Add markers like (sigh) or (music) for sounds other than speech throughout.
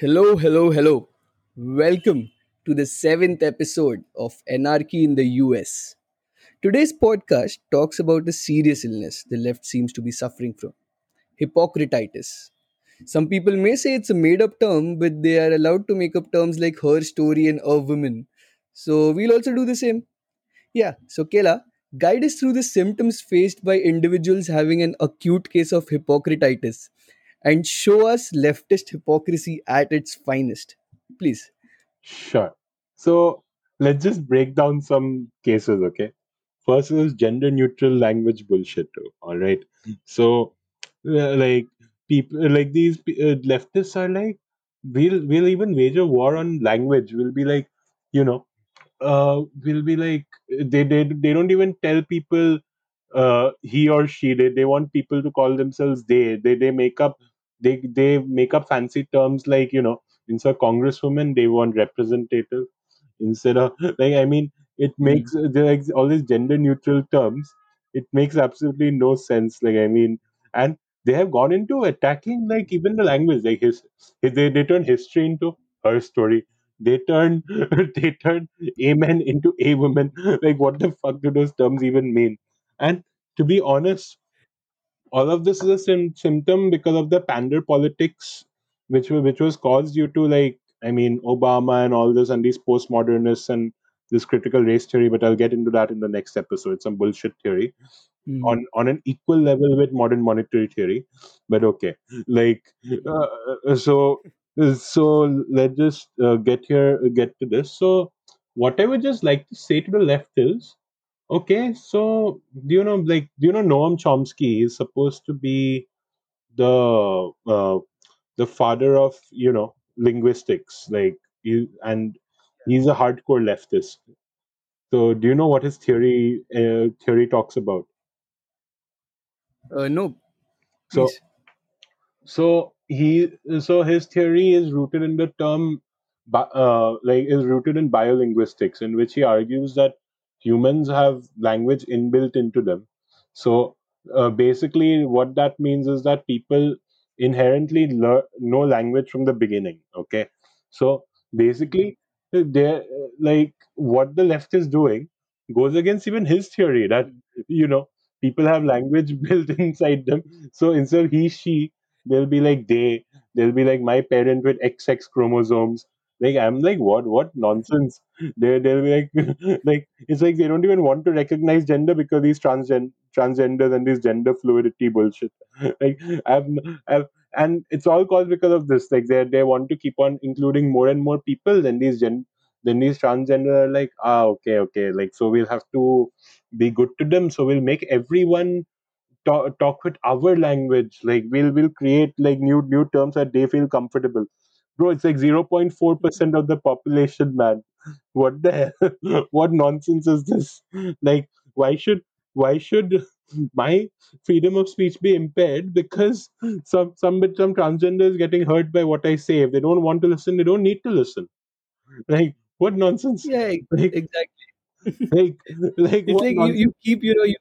Hello, hello, hello. Welcome to the seventh episode of Anarchy in the US. Today's podcast talks about a serious illness the left seems to be suffering from hypocrititis. Some people may say it's a made up term, but they are allowed to make up terms like her story and a woman. So we'll also do the same. Yeah, so Kela, guide us through the symptoms faced by individuals having an acute case of hypocrititis and show us leftist hypocrisy at its finest. Please. Sure. So let's just break down some cases, okay? First is gender neutral language bullshit. too, All right. So, uh, like people like these uh, leftists are like, we'll we'll even wage a war on language. We'll be like, you know, uh, we'll be like they they they don't even tell people uh, he or she. They they want people to call themselves they. They they make up they they make up fancy terms like you know instead of congresswoman they want representative instead of (laughs) like I mean it hmm. makes there like all these gender neutral terms. It makes absolutely no sense. Like I mean, and they have gone into attacking like even the language. Like his, his they they turn history into her story. They turn (laughs) they turn amen into a woman. (laughs) Like what the fuck do those terms even mean? And to be honest, all of this is a sim- symptom because of the pander politics which which was caused due to like i mean obama and all this and these postmodernists and this critical race theory but i'll get into that in the next episode it's some bullshit theory Mhm. on on an equal level with modern monetary theory but okay like uh, uh, so so let's just uh, get here get to this so what i would just like to say to the left is Okay, so do you know, like, do you know Noam Chomsky is supposed to be the uh, the father of you know linguistics, like, you, and he's a hardcore leftist. So, do you know what his theory uh, theory talks about? Uh, no, So, please. so he so his theory is rooted in the term uh, like is rooted in biolinguistics in which he argues that humans have language inbuilt into them. So uh, basically what that means is that people inherently learn know language from the beginning okay? So basically they're like what the left is doing goes against even his theory that you know people have language (laughs) built inside them. So instead of he she they'll be like they they'll be like my parent with xx chromosomes. Like i'm like what what nonsense they they'll be like (laughs) like it's like they don't even want to recognize gender because these transgen transgenders and this gender fluidity bullshit. (laughs) Like i've i've and it's all caused because of this. Like they they want to keep on including more and more people then these gen then these transgender are like ah okay okay like so we'll have to be good to them. So we'll make everyone talk, talk with our language. Like we'll we'll create like new new terms that they feel comfortable bro it's like 0.4% of the population man. What the hell (laughs) what nonsense is this? Like why should why should my freedom of speech be impaired because some some bit some transgender is getting hurt by what i say? If they don't want to listen they don't need to listen. Like what nonsense? Yeah, like exactly. like like it's like you, you keep, you know, you,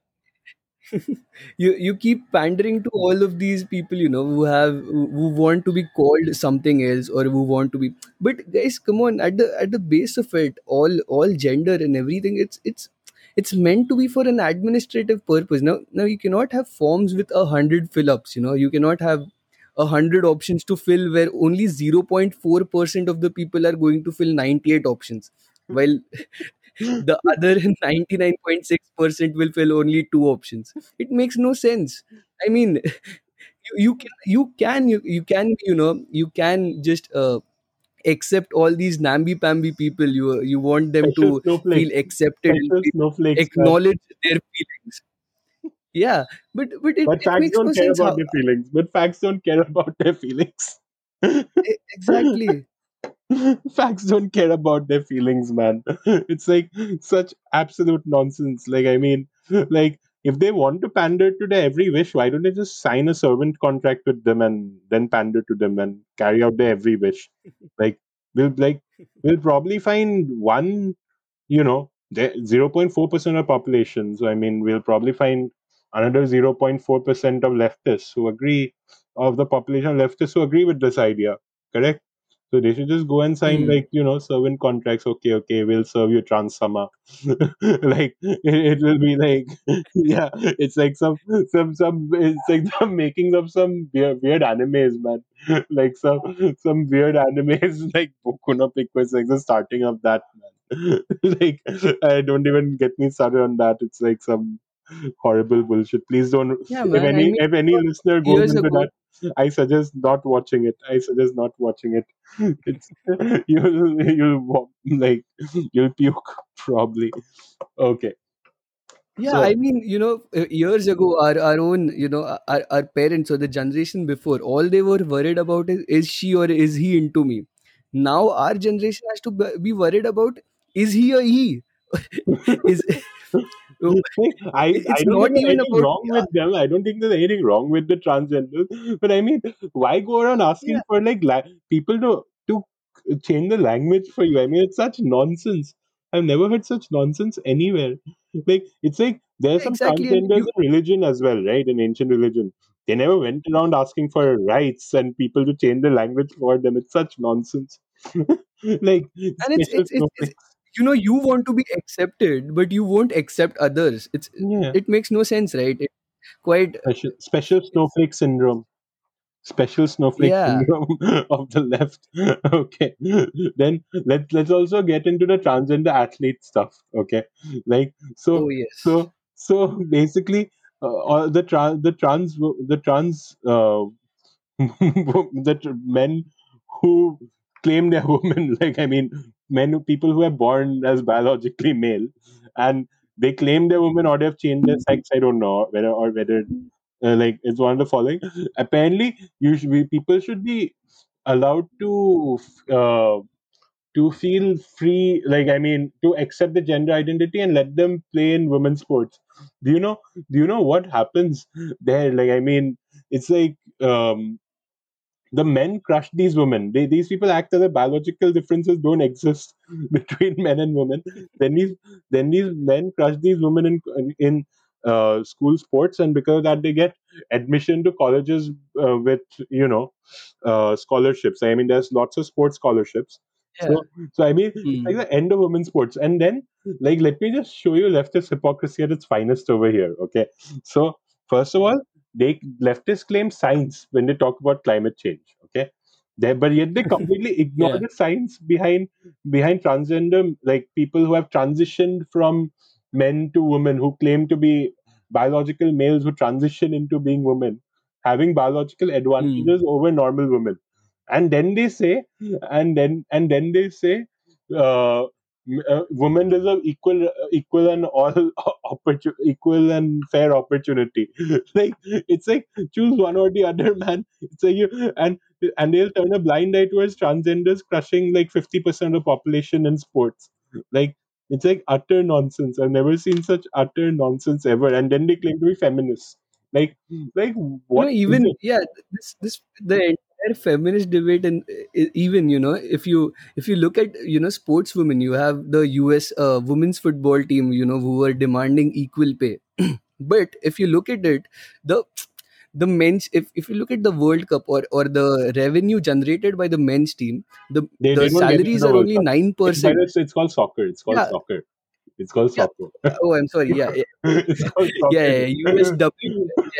you you keep pandering to all of these people, you know, who have who who want to be called something else or who want to be. But guys, come on, at the at the base of it, all all gender and everything, it's it's it's meant to be for an administrative purpose. Now now you cannot have forms with a hundred fill-ups. You know, you cannot have a hundred options to fill where only 0.4% of the people are going to fill 98 options hmm. while the other (laughs) 99.6% will fill only two options. It makes no sense. I mean (laughs) you, you can you can you, you can you know you can just uh, accept all these namby-pamby people. You you want them special to feel accepted snowflakes acknowledge their feelings. Yeah but but it, But facts makes no don't care sense about how their feelings. But facts don't care (laughs) about their feelings. exactly (laughs) facts don't care about their feelings, man. (laughs) It's like such absolute nonsense. Like, I mean, (laughs) like, if they want to pander to their every wish, why don't they just sign a servant contract with them and then pander to them and carry out their every wish? Like, we'll like we'll probably find one you know, the 0.4% of population. So, I mean, we'll probably find another 0.4% of leftists who agree, of the population of leftists who agree with this idea. Correct? So they should just go and sign Hmm. like you know servant contracts. Okay, okay, we'll serve you trans summer. (laughs) like it, it will be like (laughs) yeah, it's like some some some it's like (laughs) the making of some weird, weird animes, man. like some some weird animes like Boku no Pico is like the starting of that, man. like I don't even get me started on that. It's like some horrible bullshit. Please don't. Yeah, If man. I any mean, if any listener goes into ago, that, I suggest not watching it. I suggest not watching it. (laughs) It's (laughs) you'll you'll like you'll puke probably. Okay, yeah, I mean, you know, uh, years ago, our, our own, you know, our, our parents or the generation before, all they were worried about is, is she or is he into me? Now, our generation has to be worried about is he or he? (laughs) is (laughs) I I it's don't not think there's even anything about wrong with them. I don't think there's anything wrong with the transgenders. But I mean, why go around yeah, asking for like la- people to to change the language for you? I mean, it's such nonsense. I've never heard such nonsense anywhere. Like it's like there are yeah, some exactly. Transgenders you in religion as well, right? In ancient religion, they never went around asking for rights and people to change the language for them. It's such nonsense. (laughs) like and it's (laughs) it's it's, it's. You know you want to be accepted but you won't accept others. It's Yeah, it makes no sense right? It quite special special snowflake syndrome. special snowflake yeah. syndrome (laughs) of the left. (laughs) okay, then let's let's also get into the transgender athlete stuff. Okay, like so oh yes. so so basically, uh, all the trans the trans the trans uh, (laughs) the tr- men who claim they're women, like I mean, men people who are born as biologically male, and they claim they're women or they've changed their sex. I don't know whether or whether uh, like it's one of the following. Apparently, you should be, people should be allowed to uh, to feel free. Like I mean, to accept the gender identity and let them play in women's sports. Do you know? Do you know what happens there? Like I mean, it's like um, the men crush these women. They, these people act as if biological differences don't exist (laughs) between men and women. Then these then these men crush these women in in uh, school sports, and because of that, they get admission to colleges uh, with you know uh, scholarships. I mean, there's lots of sports scholarships. yeah So, so I mean, it's like Hmm. the end of women's sports. And then, like, let me just show you leftist hypocrisy at its finest over here. Okay, so first of all, they leftists claim science when they talk about climate change. Okay, they, but yet they (laughs) completely ignore yeah the science behind behind transgender, like people who have transitioned from men to women, who claim to be biological males who transition into being women, having biological advantages over normal women. And then they say, and then and then they say, uh, uh, women deserve equal, equal and all (laughs) opportu- equal and fair opportunity. (laughs) like it's like choose one or the other, man. It's like you and and they'll turn a blind eye towards transgenders crushing like fifty percent of the population in sports. Like it's like utter nonsense. I've never seen such utter nonsense ever. And then they claim to be feminists. Like, like know even yeah this this the entire feminist debate and even you know if you if you look at you know sportswomen you have the us uh, women's football team you know who are demanding equal pay. (clears throat) But if you look at it the the men's if, if you look at the world cup or or the revenue generated by the men's team the They, the they don't get into salaries the are only Cup. 9% the it's, it's called soccer. It's called yeah. soccer. It's called yeah. soccer. oh i'm sorry. Yeah yeah. (laughs) It's called yeah, yeah, yeah, usw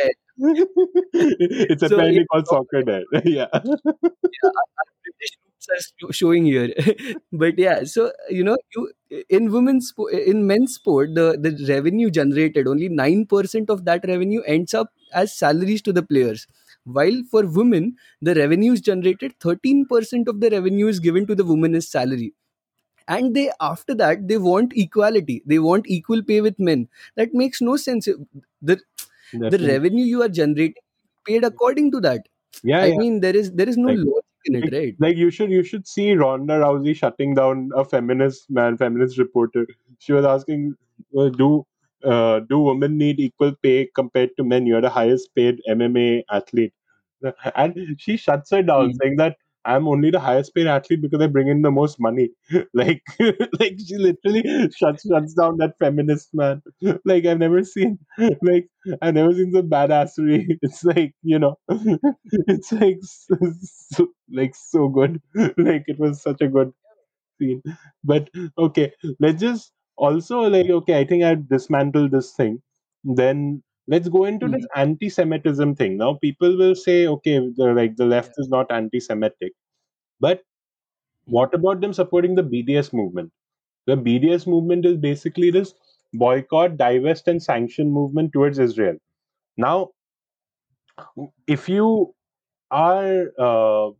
yeah (laughs) (laughs) it's so apparently called soccer there. yeah. yeah, our British roots are showing here. (laughs) but yeah, so you know, you in women's in men's sport, the the revenue generated only nine percent of that revenue ends up as salaries to the players. While for women, the revenues generated thirteen percent of the revenue is given to the woman as salary. And they after that they want equality. They want equal pay with men. That makes no sense. The the revenue you are generating paid according to that. Yeah, I yeah. mean there is there is no Like logic in it, right? like you should you should see Ronda Rousey shutting down a feminist man, feminist reporter. She was asking, uh, do uh, do women need equal pay compared to men? You're the highest paid MMA athlete, (laughs) and she shuts her down, Mm. saying that. I'm only the highest paid athlete because I bring in the most money. (laughs) like, (laughs) like she literally shuts shuts down that feminist man. (laughs) Like I've never seen, like I've never seen some badassery. It's like you know, it's like so, so, like so good. Like it was such a good scene. But okay, let's just also like okay. I think I dismantled this thing. Then let's go into this mm, anti-Semitism thing. Now people will say, okay, the, like the left yeah, is not anti-Semitic, but mm, what about them supporting the BDS movement? The BDS movement is basically this boycott, divest, and sanction movement towards Israel. Now, if you are, uh,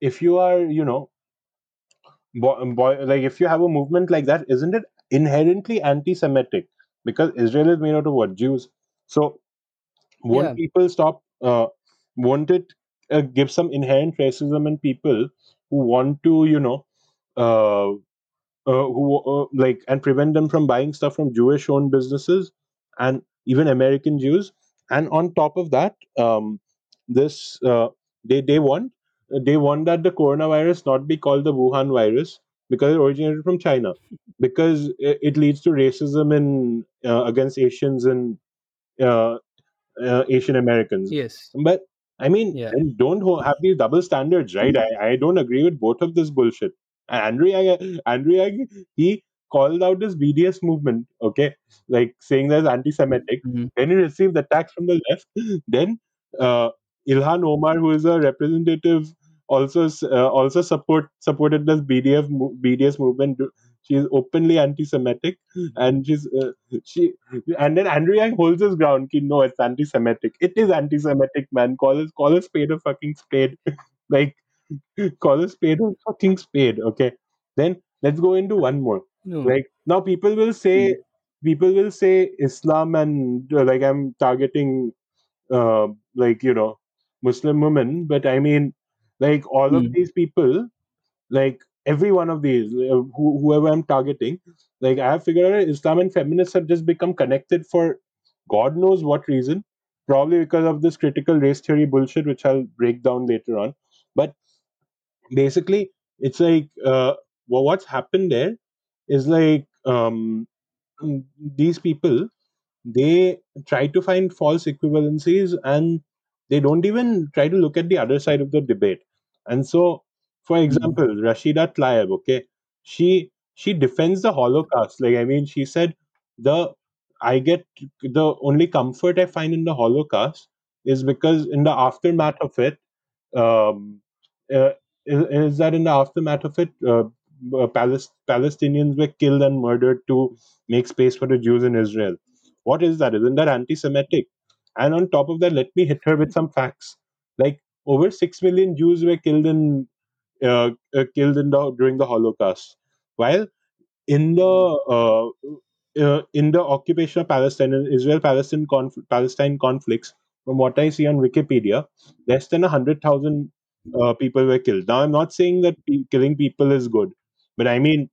if you are, you know, boy, boy, like if you have a movement like that, isn't it inherently anti-Semitic? Because Israel is made out of what Jews. So won't yeah, people stop? Uh, won't it uh, give some inherent racism in people who want to, you know, uh, uh, who uh, like and prevent them from buying stuff from Jewish-owned businesses and even American Jews. And on top of that, um, this uh, they they want they want that the coronavirus not be called the Wuhan virus because it originated from China because it, it leads to racism in uh, against Asians and uh, uh, Asian Americans. yes, But I mean, yeah, don't ho- have these double standards, right? I, I don't agree with both of this bullshit. Andrea, Andrea, he called out this BDS movement, okay, like saying that's anti-Semitic. mm, Then he received attacks from the left. Then uh, Ilhan Omar, who is a representative, also uh, also support supported this BDF BDS movement. She is openly anti-Semitic, and she's uh, she and then Andrew Yang holds his ground. Ki, no, it's anti-Semitic. It is anti-Semitic, man. Call us, call a spade a fucking spade. (laughs) like, call a spade a fucking spade. Okay. Then let's go into one more. no, Like now, people will mm, say, people will say Islam and uh, like I'm targeting, uh, like you know, Muslim women. But I mean, like all of mm, these people like every one of these uh, who, whoever i'm targeting like i have figured out islam and feminists have just become connected for god knows what reason probably because of this critical race theory bullshit which i'll break down later on but basically it's like uh, well, what's happened there is like um, these people they try to find false equivalencies and they don't even try to look at the other side of the debate. And so, for mm, example, Rashida Tlaib, okay, she she defends the Holocaust. Like I mean, she said the I get the only comfort I find in the Holocaust is because in the aftermath of it, um, uh, is, is that in the aftermath of it, uh, uh, Palis- Palestinians were killed and murdered to make space for the Jews in Israel. What is that? Isn't that anti Semitic? And on top of that, let me hit her with some facts. Like over 6 million Jews were killed in uh, uh, killed in the during the Holocaust. While in the uh, uh, in the occupation of Palestine and Israel Palestine conf- Palestine conflicts, from what I see on Wikipedia, less than hundred thousand people were killed. Now, I'm not saying that pe- killing people is good, but I mean,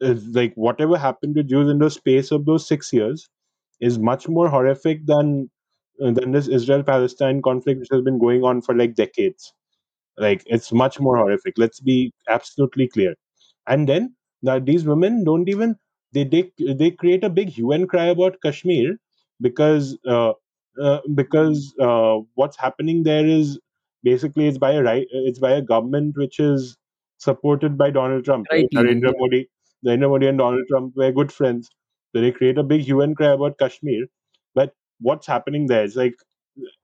like whatever happened to Jews in the space of those six years is much more horrific than than this Israel Palestine conflict, which has been going on for like decades. Like it's much more horrific. Let's be absolutely clear. And then now these women don't even they they they create a big hue and cry about Kashmir because uh, uh, because uh, what's happening there is basically it's by a right it's by a government which is supported by Donald Trump. Right? Narendra yeah, Modi, Narendra Modi and Donald Trump were good friends. So they create a big hue and cry about Kashmir. But what's happening there is like,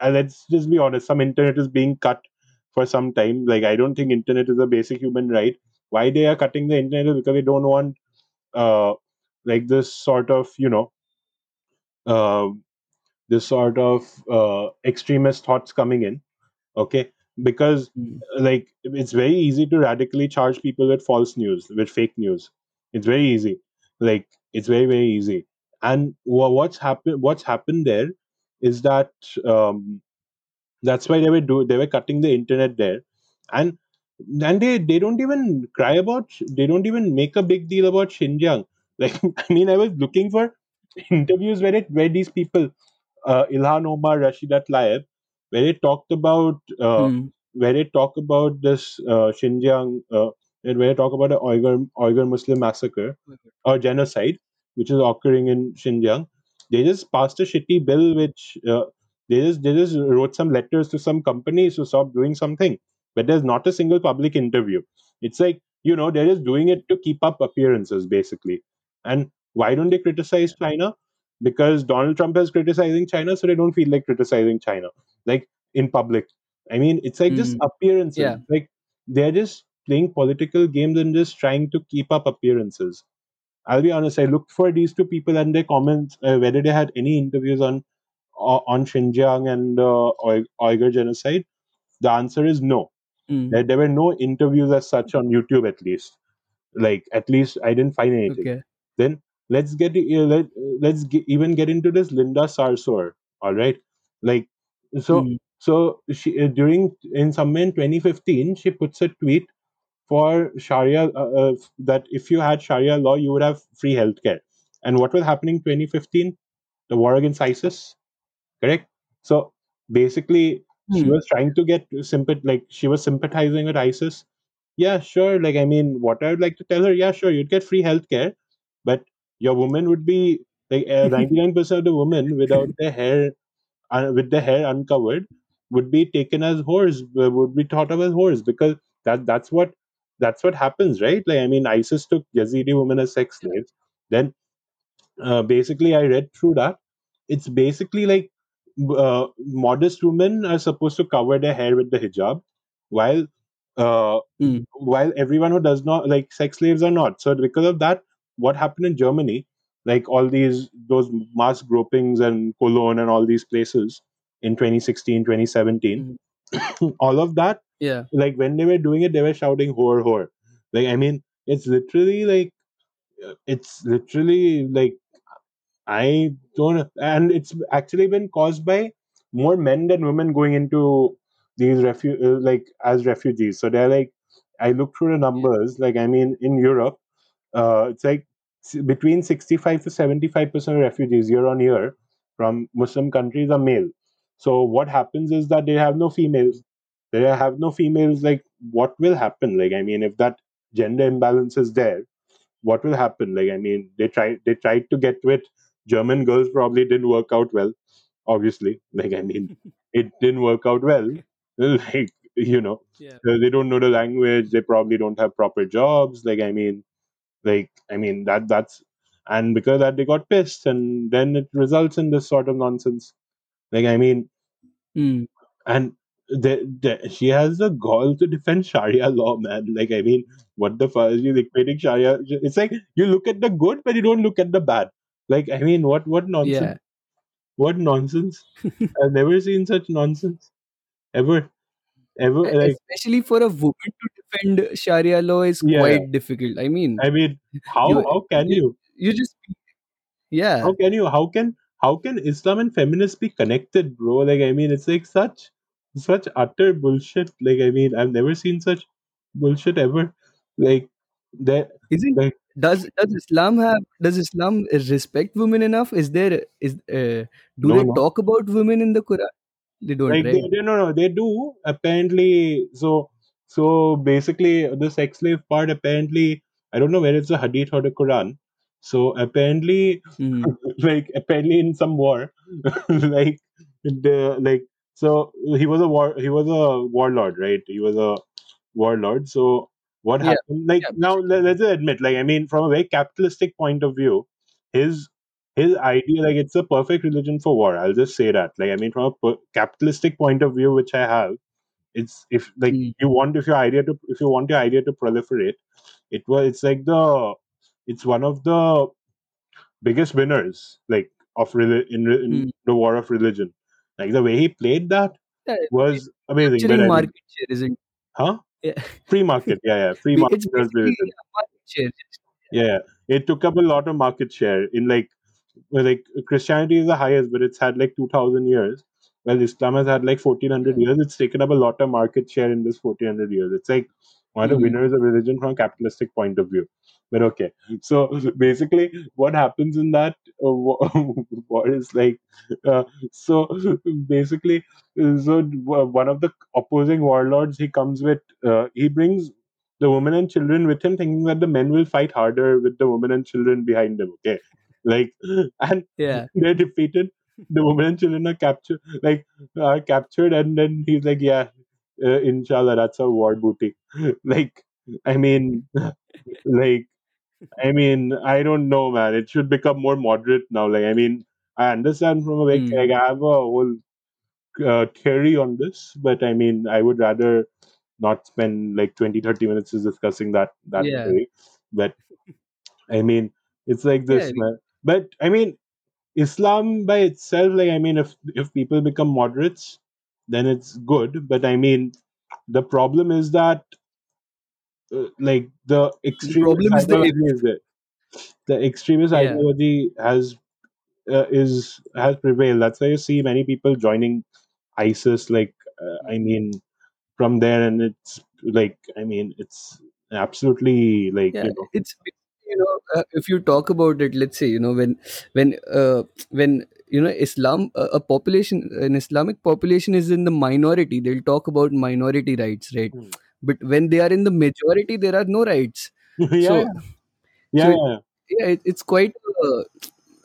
and let's just be honest, some internet is being cut for some time. Like I don't think internet is a basic human right. Why they are cutting the internet is because they don't want uh like this sort of you know uh, this sort of uh, extremist thoughts coming in. Okay, because mm, like it's very easy to radically charge people with false news, with fake news. It's very easy. Like it's very very easy. And what's happened? What's happened there is that um, that's why they were do they were cutting the internet there, and and they they don't even cry about they don't even make a big deal about Xinjiang. (laughs) Like I mean, I was looking for interviews where it where these people, uh, Ilhan Omar, Rashida Tlaib, where they talked about uh, mm, where they talk about this uh, Xinjiang, uh, and where they talk about the Uyghur Uyghur Muslim massacre or genocide, which is occurring in Xinjiang. They just passed a shitty bill, which uh, they just they just wrote some letters to some companies to stop doing something, but there's not a single public interview. It's like you know they're just doing it to keep up appearances, basically. And why don't they criticize China? Because Donald Trump is criticizing China, so they don't feel like criticizing China, like in public. I mean, it's like just Mm. appearances. Yeah. Like they're just playing political games and just trying to keep up appearances. I'll be honest. I looked for these two people and their comments uh, whether they had any interviews on on Xinjiang and uh, Uy- Uyghur genocide. The answer is no. Mm. There, there were no interviews as such on YouTube, at least. Like at least I didn't find anything. Okay. Then let's get uh, let let's get, even get into this Linda Sarsour. All right, like so Mm. so she uh, during in somewhere in 2015 she puts a tweet for Sharia uh, uh, that if you had Sharia law you would have free healthcare. And what was happening in 2015? The war against ISIS, correct? So basically, she Mm. was trying to get sympath like she was sympathizing with ISIS. Yeah, sure. Like I mean, what I would like to tell her, yeah, sure, you'd get free healthcare, but your woman would be like (laughs) ninety nine percent of the women without their hair uh, with their hair uncovered would be taken as whores, uh, would be thought of as whores because that that's what that's what happens, right? Like I mean, ISIS took Yazidi women as sex slaves. Then uh, basically, I read through that. It's basically like uh, modest women are supposed to cover their hair with the hijab, while uh, Mm. while everyone who does not like sex slaves are not. So because of that, what happened in Germany, like all these those mass gropings and Cologne and all these places in 2016, 2017, Mm. (coughs) all of that, Yeah. like when they were doing it, they were shouting "whore, whore." Like I mean, it's literally like uh, it's literally like I don't, and it's actually been caused by more men than women going into these refu- uh, like as refugees. So they're like, I looked through the numbers. Like, I mean, in Europe, uh, it's like between sixty-five to seventy-five percent of refugees year on year from Muslim countries are male. So what happens is that they have no females. They have no females. Like, what will happen? Like, I mean, if that gender imbalance is there, what will happen? Like, I mean, they try they tried to get with German girls, probably didn't work out well. Obviously, like I mean, (laughs) it didn't work out well. (laughs) Like you know, Yeah. uh, they don't know the language. They probably don't have proper jobs. Like I mean, like I mean that that's and because that they got pissed, and then it results in this sort of nonsense. Like I mean, Mm. and the, the, she has the gall to defend Sharia law, man. Like, I mean, what the fuck is she equating Sharia? It's like you look at the good, but you don't look at the bad. Like, I mean, what what nonsense? Yeah. What nonsense? (laughs) I've never seen such nonsense ever, ever. Like, Especially for a woman to defend Sharia law is yeah, quite difficult. I mean, I mean, how you how can you, you? you just yeah. How can you? How can how can Islam and feminists be connected, bro? Like, I mean, it's like such such utter bullshit. Like, I mean, I've never seen such bullshit ever. Like, Isn't does does Islam have does Islam respect women enough? Is there is uh, do no, they no. talk about women in the Quran? They don't, like they, right? they no no they do apparently so so basically the sex slave part apparently i don't know where it's a hadith or the quran so apparently Mm. (laughs) like apparently in some war (laughs) like the like so he was a war he was a warlord right he was a warlord so what Yeah, happened like yeah, now let, let's admit like i mean from a very capitalistic point of view his his idea like it's a perfect religion for war i'll just say that like i mean from a per- capitalistic point of view which i have it's if like Mm. you want if your idea to if you want your idea to proliferate it was it's like the it's one of the biggest winners like of reli- in, re- in Mm. the war of religion like the way he played that Yeah, was amazing but capturing i mean market share, isn't? huh Yeah. free market yeah yeah free market It's was basically religion yeah, market share. yeah it took up a lot of market share in like like christianity is the highest but it's had like 2000 years well islam has had like 1400 Yeah. years it's taken up a lot of market share in this 1400 years it's like one of the hmm winners of religion from a capitalistic point of view. But okay, so basically, what happens in that uh, (laughs) what is like, uh, so basically, so one of the opposing warlords he comes with, uh, he brings the women and children with him, thinking that the men will fight harder with the women and children behind them Okay, like, (laughs) and Yeah. (laughs) they're defeated. The women and children are captured, like are captured, and then he's like, "Yeah, uh, inshallah, that's a war booty." like, I mean, like, I mean, I don't know, man. It should become more moderate now. Like, I mean, I understand from a like, Mm. like I have a whole uh, theory on this, but I mean, I would rather not spend like 20, 30 minutes just discussing that that Yeah. theory. But I mean, it's like Yeah. this, man. But I mean, Islam by itself, like I mean, if if people become moderates, then it's good. But I mean, the problem is that uh, like the extremist problem is the ideology is there. The extremist Yeah. ideology has uh, is has prevailed. That's why you see many people joining ISIS. Like uh, I mean, from there, and it's like I mean, it's absolutely like Yeah. you know. It's you know uh, if you talk about it, let's say you know when when uh, when you know Islam uh, a population an Islamic population is in the minority, they'll talk about minority rights, right? Hmm. But when they are in the majority, there are no rights. yeah, (laughs) yeah, So yeah, so yeah. yeah, it, it's quite. Uh,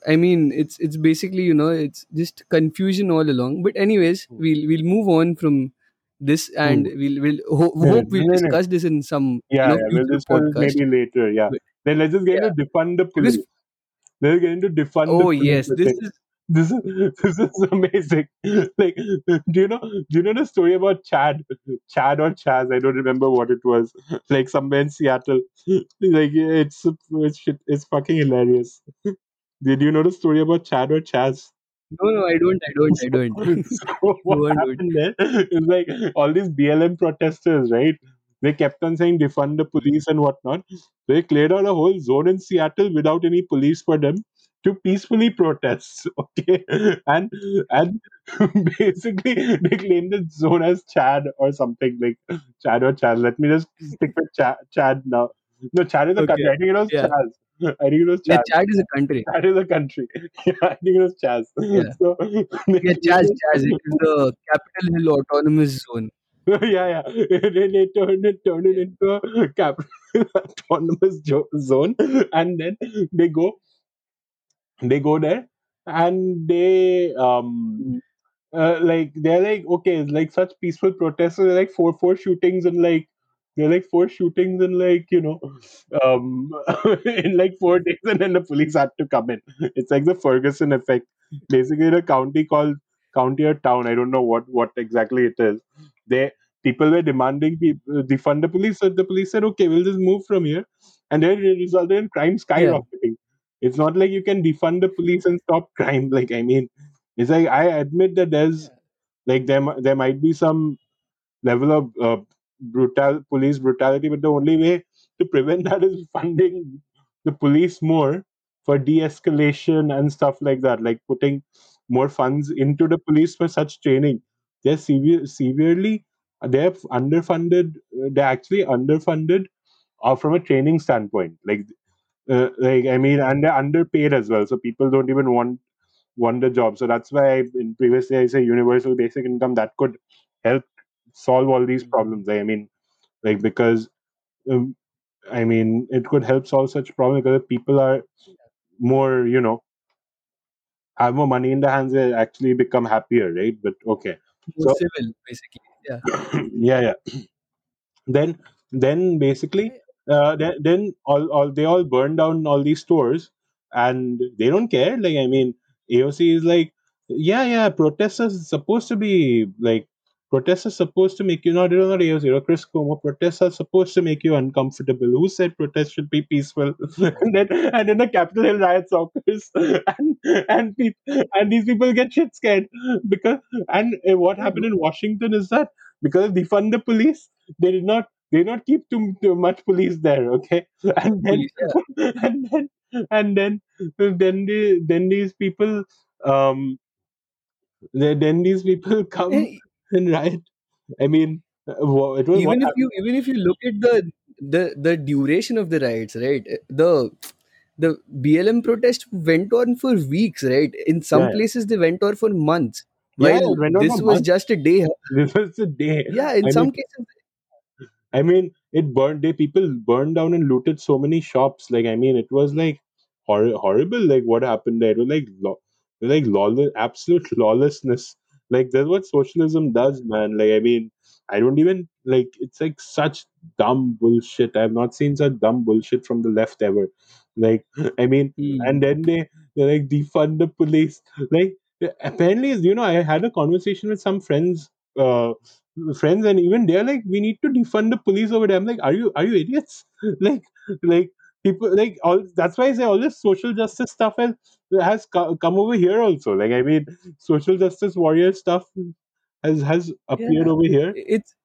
I mean, it's it's basically you know it's just confusion all along. But anyways, Hmm. we'll we'll move on from this, and Hmm. we'll we'll ho- (laughs) hope we'll no, no. discuss this in some you Yeah, know yeah. We'll future discuss it podcast. maybe later. Yeah. But Then let's just get yeah, into defund the police. Let's get into defund the oh yes, this is This is this is amazing. (laughs) Like, do you know? Do you know the story about Chad? Chad or Chaz? I don't remember what it was. (laughs) Like somewhere in Seattle. (laughs) Like it's it's shit- it's fucking hilarious. Did you know the story about Chad or Chaz? no no I don't I don't I don't. so what Go on, dude. happened there is like all these BLM protesters, right? They kept on saying defund the police and whatnot. They cleared out a whole zone in Seattle without any police for them to peacefully protest. (laughs) Okay, and and (laughs) basically they claim the zone as Chad or something like Chad or Chad. Let me just stick with Chad, Chad now. No, Chad is a country. I think it was yeah. Chaz. I think it was Yeah, Chaz. Chad is a country. That is a country. (laughs) Yeah, I think it was Chaz. Yeah, So yeah, Chaz Chaz. It is the Capitol Hill Autonomous Zone. yeah, yeah. They, they turned it turned it into a capital autonomous jo- zone, and then they go they go there and they um Mm. uh, like they're like okay like such peaceful protests like four four shootings and like they're like four shootings and like you know um (laughs) in like four days and then the police had to come in. It's like the ferguson effect. Basically in a county called county or town i don't know what what exactly it is. They people were demanding people defund the police so the police said okay we'll just move from here. And then it resulted in crime skyrocketing it's not like you can defund the police and stop crime like i mean it's like i admit that there's like there there might be some level of uh, brutal police brutality, but the only way to prevent that is funding the police more for de-escalation and stuff like that, like putting more funds into the police for such training. They're severe, severely they're underfunded. They're actually underfunded uh, from a training standpoint. Like, uh, like I mean, and they're underpaid as well. So people don't even want want the job. So that's why I, in previously I say universal basic income that could help solve all these Mm. problems. I mean, like because um, I mean it could help solve such problems because people are more, you know, have more money in their hands, they actually become happier, right? But okay, more so civil, basically. Yeah, (coughs) yeah, yeah. Then then basically uh, then, then all, all they all burn down all these stores and they don't care. Like i mean aoc is like yeah yeah protesters are supposed to be like protests are supposed to make you not not aoc or chris Cuomo, protests are supposed to make you uncomfortable. Who said protests should be peaceful? (laughs) And then and then the capitol hill riots occurs. (laughs) And and and these people get shit scared. Because and uh, what happened in washington is that because they fund the police they did not they not keep too, too much police there okay and then. Yeah, (laughs) and then and then then the then these people um then then these people come Eh, and riot i mean Uh, It was even if you even if you look at the the the duration of the riots right the the blm protest went on for weeks right in some Yeah, yeah, places they went on for months yeah. while It went on for this was months. just a day (laughs) This was a day. yeah in I mean, some cases I mean, it burned. They people burned down and looted so many shops. Like, I mean, it was like hor- horrible. Like, what happened there? It was like, law, like lawless, absolute lawlessness. Like, that's what socialism does, man. Like, I mean, I don't even like. It's like such dumb bullshit. I've not seen such dumb bullshit from the left ever. Like, (laughs) I mean, and Hmm. then they they like defund the police. Like, apparently, you know, I had a conversation with some friends. Uh, friends and even they're like we need to defund the police over there. I'm like are you are you idiots? (laughs) Like like people like all that's why i say all this social justice stuff has has come over here also. Like i mean social justice warrior stuff has has appeared yeah. over here. It's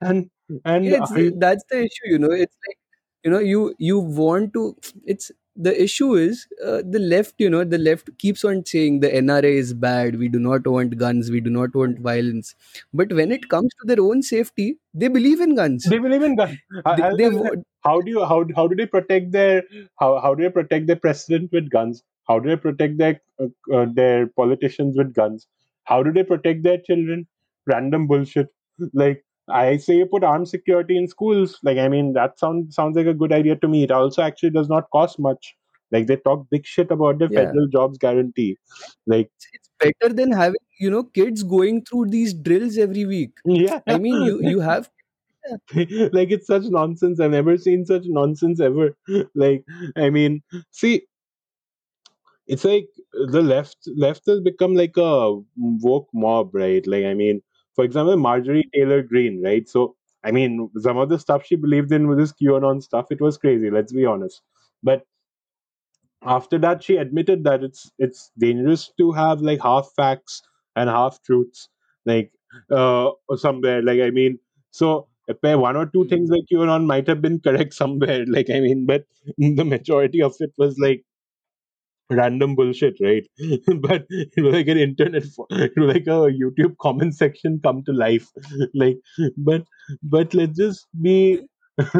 and and it's I, that's the issue you know? It's like you know you you want to it's the issue is uh, the left you know the left keeps on saying the nra is bad we do not want guns we do not want violence. But when it comes to their own safety they believe in guns. They believe in guns. I, they, they how do you how, how do they protect their how, how do they protect their president with guns? How do they protect their uh, uh, their politicians with guns? How do they protect their children? Random bullshit. Like i say put armed security in schools like i mean that sounds sounds like a good idea to me. It also actually does not cost much. Like they talk big shit about the yeah. federal jobs guarantee. Like it's, it's better than having you know kids going through these drills every week. Yeah. I mean you you have (laughs) like it's such nonsense. I've never seen such nonsense ever. Like i mean see it's like the left left has become like a woke mob right? Like i mean for example marjorie taylor Greene, right so i mean some of the stuff she believed in with this qanon stuff it was crazy let's be honest but after that she admitted that it's it's dangerous to have like half facts and half truths like uh somewhere like i mean so one or two things Hmm. like qanon might have been correct (laughs) somewhere like i mean but the majority of it was like random bullshit, right? (laughs) but it was like an internet, it was like a YouTube comment section come to life. (laughs) like, but but let's just be (laughs)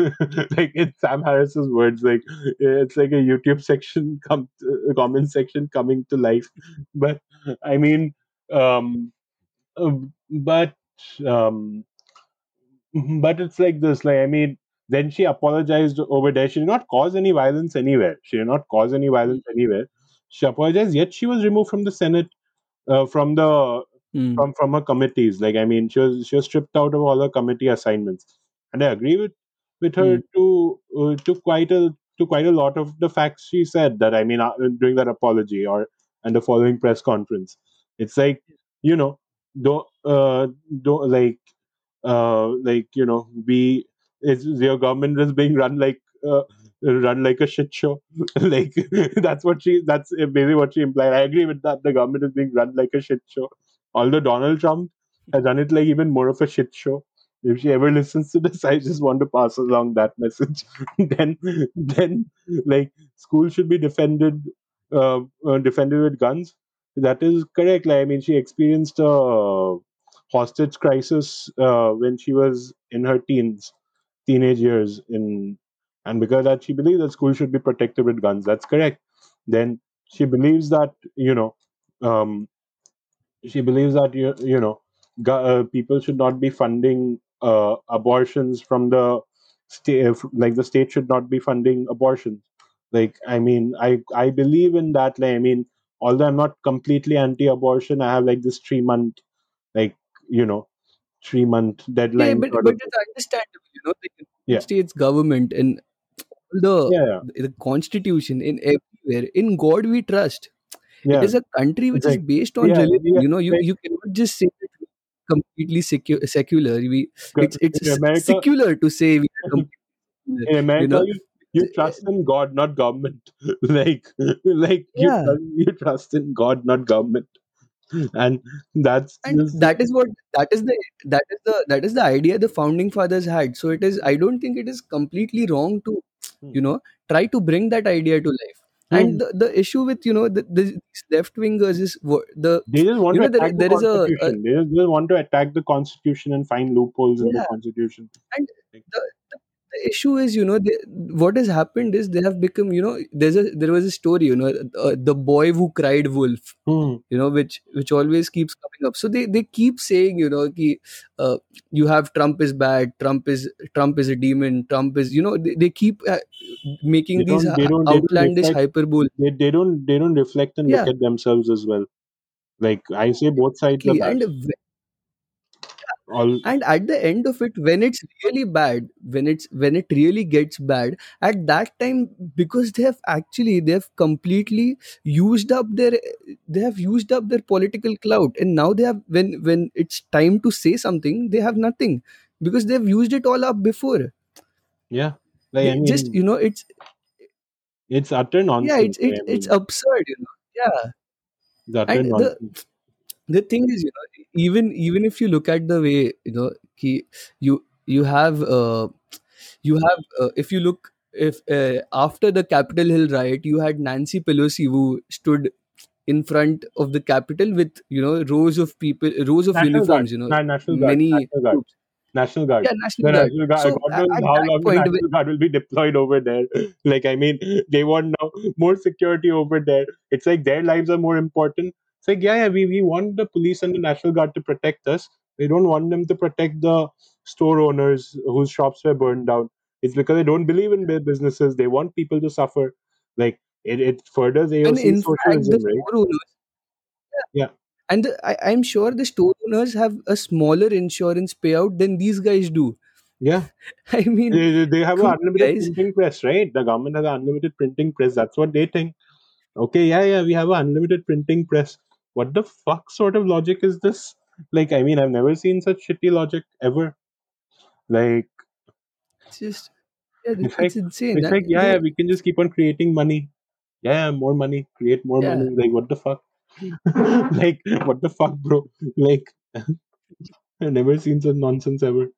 like in Sam Harris's words, like it's like a YouTube section come to, comment section coming to life. But I mean, um, um, but um, But it's like this, like I mean, then she apologized over there. She did not cause any violence anywhere. She did not cause any violence anywhere. She apologized, yet she was removed from the Senate, uh, from the Hmm. from from her committees. Like I mean, she was she was stripped out of all her committee assignments. And I agree with with her Hmm. to uh, to quite a to quite a lot of the facts she said. That I mean, uh, during that apology or and the following press conference, it's like you know, don't uh, don't like uh, like you know we is your government is being run like uh, run like a shit show. (laughs) Like that's what she that's basically what she implied. I agree with that. The government is being run like a shit show. Although donald trump has done it like even more of a shit show. If she ever listens to this i just want to pass along that message. (laughs) Then then like schools should be defended uh, uh, defended with guns. That is correct. Like i mean she experienced a hostage crisis uh, when she was in her teens, teenage years. In and because that she believes that school should be protected with guns. That's correct. Then she believes that you know, um, she believes that you you know, gu- uh, people should not be funding uh, abortions from the state. Like the state should not be funding abortions. Like I mean, I I believe in that. Like I mean, although I'm not completely anti-abortion, I have like this three month like you know three month deadline. Yeah, but but it's understandable, you know, the United Yeah, States government and the yeah, the constitution in everywhere. In God we trust. It yeah. is a country which is based on yeah, religion. You know, you, you cannot just say that completely secu- secular. We it's it's America, secular to say we are (laughs) completely secular. in You know, you you trust in God, not government. (laughs) like like you trust, you trust in God, not government, and that's and just that is what that is the that is the that is the idea the founding fathers had. So it is. I don't think it is completely wrong to. You know try to bring that idea to life and Hmm. the, the issue with you know the, the left wingers is the They just want to know there, attack the there is a, a constitution. They just, they want to attack the constitution and find loopholes in the constitution. and the, the, issue is you know they, what has happened is they have become you know there's a there was a story you know uh, the boy who cried wolf hmm. you know which which always keeps coming up so they they keep saying you know ki, uh, you have trump is bad trump is trump is a demon trump is you know they, they keep uh, making these. They. They outlandish reflect. hyperbole They, they don't. They don't reflect and look at themselves as well. Like I say, both sides and All. and at the end of it when it's really bad when it's when it really gets bad at that time because they have actually they have completely used up their they have used up their political clout and now they have when when it's time to say something they have nothing because they've used it all up before Yeah. Like I they just you know it's it's utter nonsense yeah it's it, it's absurd you know yeah it's utter and the nonsense. The thing is you know even even if you look at the way you know ki, you you have uh, you have uh, if you look if uh, after the capitol hill riot you had nancy pelosi who stood in front of the capitol with you know rows of people rows of National Guard. uniforms you know Na- National Guard. many National Guard. National Guard. yeah national The guard National Guard. so God knows how that long the National Guard will be deployed over there. Like I mean, they want now more security over there. It's like their lives are more important. It's like yeah, yeah, we, we want the police and the National Guard to protect us. We don't want them to protect the store owners whose shops were burned down. It's because they don't believe in their businesses. They want people to suffer. Like it, it furthers AOC in fact the socialism, right? store owners Yeah, and the, I, i'm sure the store owners have a smaller insurance payout than these guys do yeah. (laughs) i mean They, they- they have an unlimited guys printing press, right? The government has an unlimited printing press. That's what they think. Okay, yeah, yeah, we have an unlimited printing press. What the fuck sort of logic is this? Like, I mean, I've never seen such shitty logic ever. Like, it's just yeah it's it's, like, insane it's and like, yeah, yeah, we can just keep on creating money. Yeah, yeah, more money, create more yeah money. Like, what the fuck? (laughs) like, what the fuck, bro? Like, (laughs) I've never seen such nonsense ever.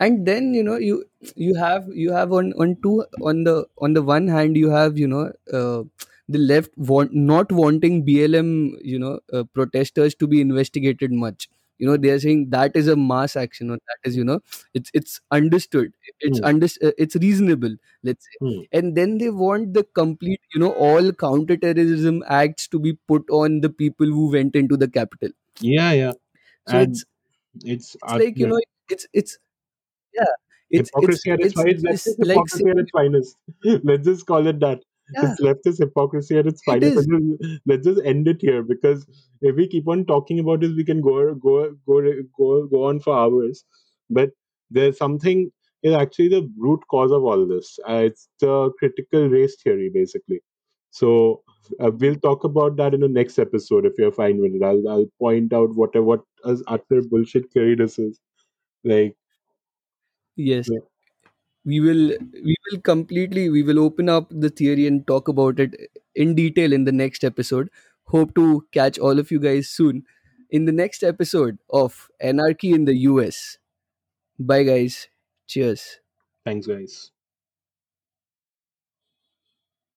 and then you know you you have you have on on two on the on the one hand you have you know uh, the left want not wanting blm you know uh, protesters to be investigated much you know they are saying that is a mass action or that is you know it's it's understood it's Hmm, under uh, it's reasonable let's say hmm. and then they want the complete you know all counterterrorism acts to be put on the people who went into the capitol Yeah, yeah. so And it's it's it's like you know it's it's yeah it's it's at its it's, finest. like hypocrisy at saying its finest. (laughs) Let's just call it that. Yeah It's leftist hypocrisy at its it finest. And just- let's just end it here because if we keep on talking about this, we can go go go go go on for hours. But there's something is actually the root cause of all this. Uh, it's the critical race theory, basically. So uh, we'll talk about that in the next episode if you're fine with it. I'll I'll point out whatever what as utter bullshit theory this is. Like yes yeah, we will we will completely we will open up the theory and talk about it in detail in the next episode. Hope to catch all of you guys soon. In the next episode of anarchy in the us bye guys. Cheers. Thanks guys.